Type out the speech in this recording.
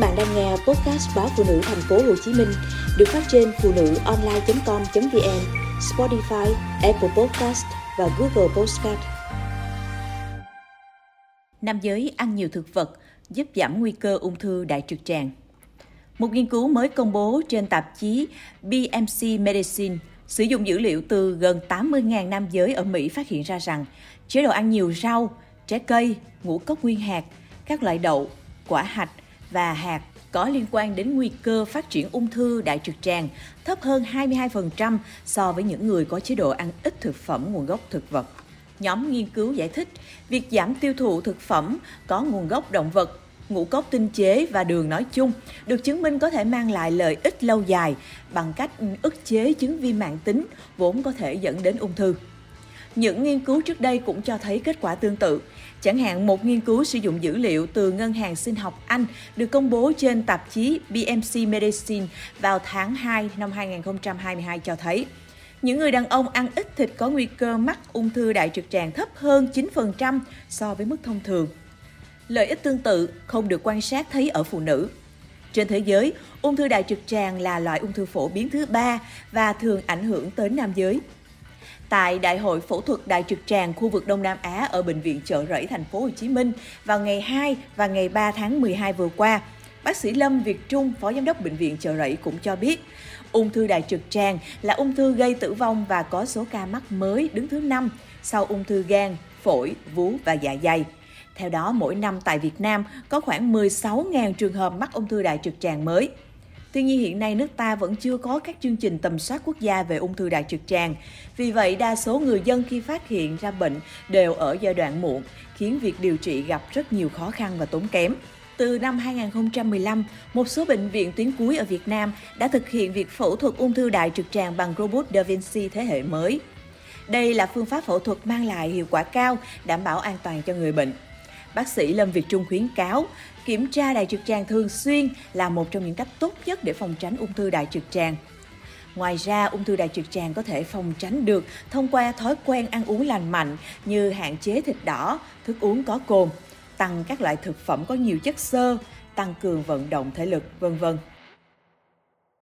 bạn đang nghe podcast báo phụ nữ thành phố Hồ Chí Minh được phát trên phụ nữ online.com.vn, Spotify, Apple Podcast và Google Podcast. Nam giới ăn nhiều thực vật giúp giảm nguy cơ ung thư đại trực tràng. Một nghiên cứu mới công bố trên tạp chí BMC Medicine sử dụng dữ liệu từ gần 80.000 nam giới ở Mỹ phát hiện ra rằng chế độ ăn nhiều rau, trái cây, ngũ cốc nguyên hạt, các loại đậu, quả hạch và hạt có liên quan đến nguy cơ phát triển ung thư đại trực tràng thấp hơn 22% so với những người có chế độ ăn ít thực phẩm nguồn gốc thực vật. Nhóm nghiên cứu giải thích, việc giảm tiêu thụ thực phẩm có nguồn gốc động vật, ngũ cốc tinh chế và đường nói chung được chứng minh có thể mang lại lợi ích lâu dài bằng cách ức chế chứng viêm mạng tính vốn có thể dẫn đến ung thư. Những nghiên cứu trước đây cũng cho thấy kết quả tương tự. Chẳng hạn một nghiên cứu sử dụng dữ liệu từ Ngân hàng Sinh học Anh được công bố trên tạp chí BMC Medicine vào tháng 2 năm 2022 cho thấy những người đàn ông ăn ít thịt có nguy cơ mắc ung thư đại trực tràng thấp hơn 9% so với mức thông thường. Lợi ích tương tự không được quan sát thấy ở phụ nữ. Trên thế giới, ung thư đại trực tràng là loại ung thư phổ biến thứ ba và thường ảnh hưởng tới nam giới tại Đại hội phẫu thuật đại trực tràng khu vực Đông Nam Á ở bệnh viện Chợ Rẫy thành phố Hồ Chí Minh vào ngày 2 và ngày 3 tháng 12 vừa qua. Bác sĩ Lâm Việt Trung, Phó Giám đốc Bệnh viện Chợ Rẫy cũng cho biết, ung thư đại trực tràng là ung thư gây tử vong và có số ca mắc mới đứng thứ 5 sau ung thư gan, phổi, vú và dạ dày. Theo đó, mỗi năm tại Việt Nam có khoảng 16.000 trường hợp mắc ung thư đại trực tràng mới. Tuy nhiên hiện nay nước ta vẫn chưa có các chương trình tầm soát quốc gia về ung thư đại trực tràng. Vì vậy, đa số người dân khi phát hiện ra bệnh đều ở giai đoạn muộn, khiến việc điều trị gặp rất nhiều khó khăn và tốn kém. Từ năm 2015, một số bệnh viện tuyến cuối ở Việt Nam đã thực hiện việc phẫu thuật ung thư đại trực tràng bằng robot Da Vinci thế hệ mới. Đây là phương pháp phẫu thuật mang lại hiệu quả cao, đảm bảo an toàn cho người bệnh. Bác sĩ Lâm Việt Trung khuyến cáo, kiểm tra đại trực tràng thường xuyên là một trong những cách tốt nhất để phòng tránh ung thư đại trực tràng. Ngoài ra, ung thư đại trực tràng có thể phòng tránh được thông qua thói quen ăn uống lành mạnh như hạn chế thịt đỏ, thức uống có cồn, tăng các loại thực phẩm có nhiều chất xơ, tăng cường vận động thể lực, vân vân.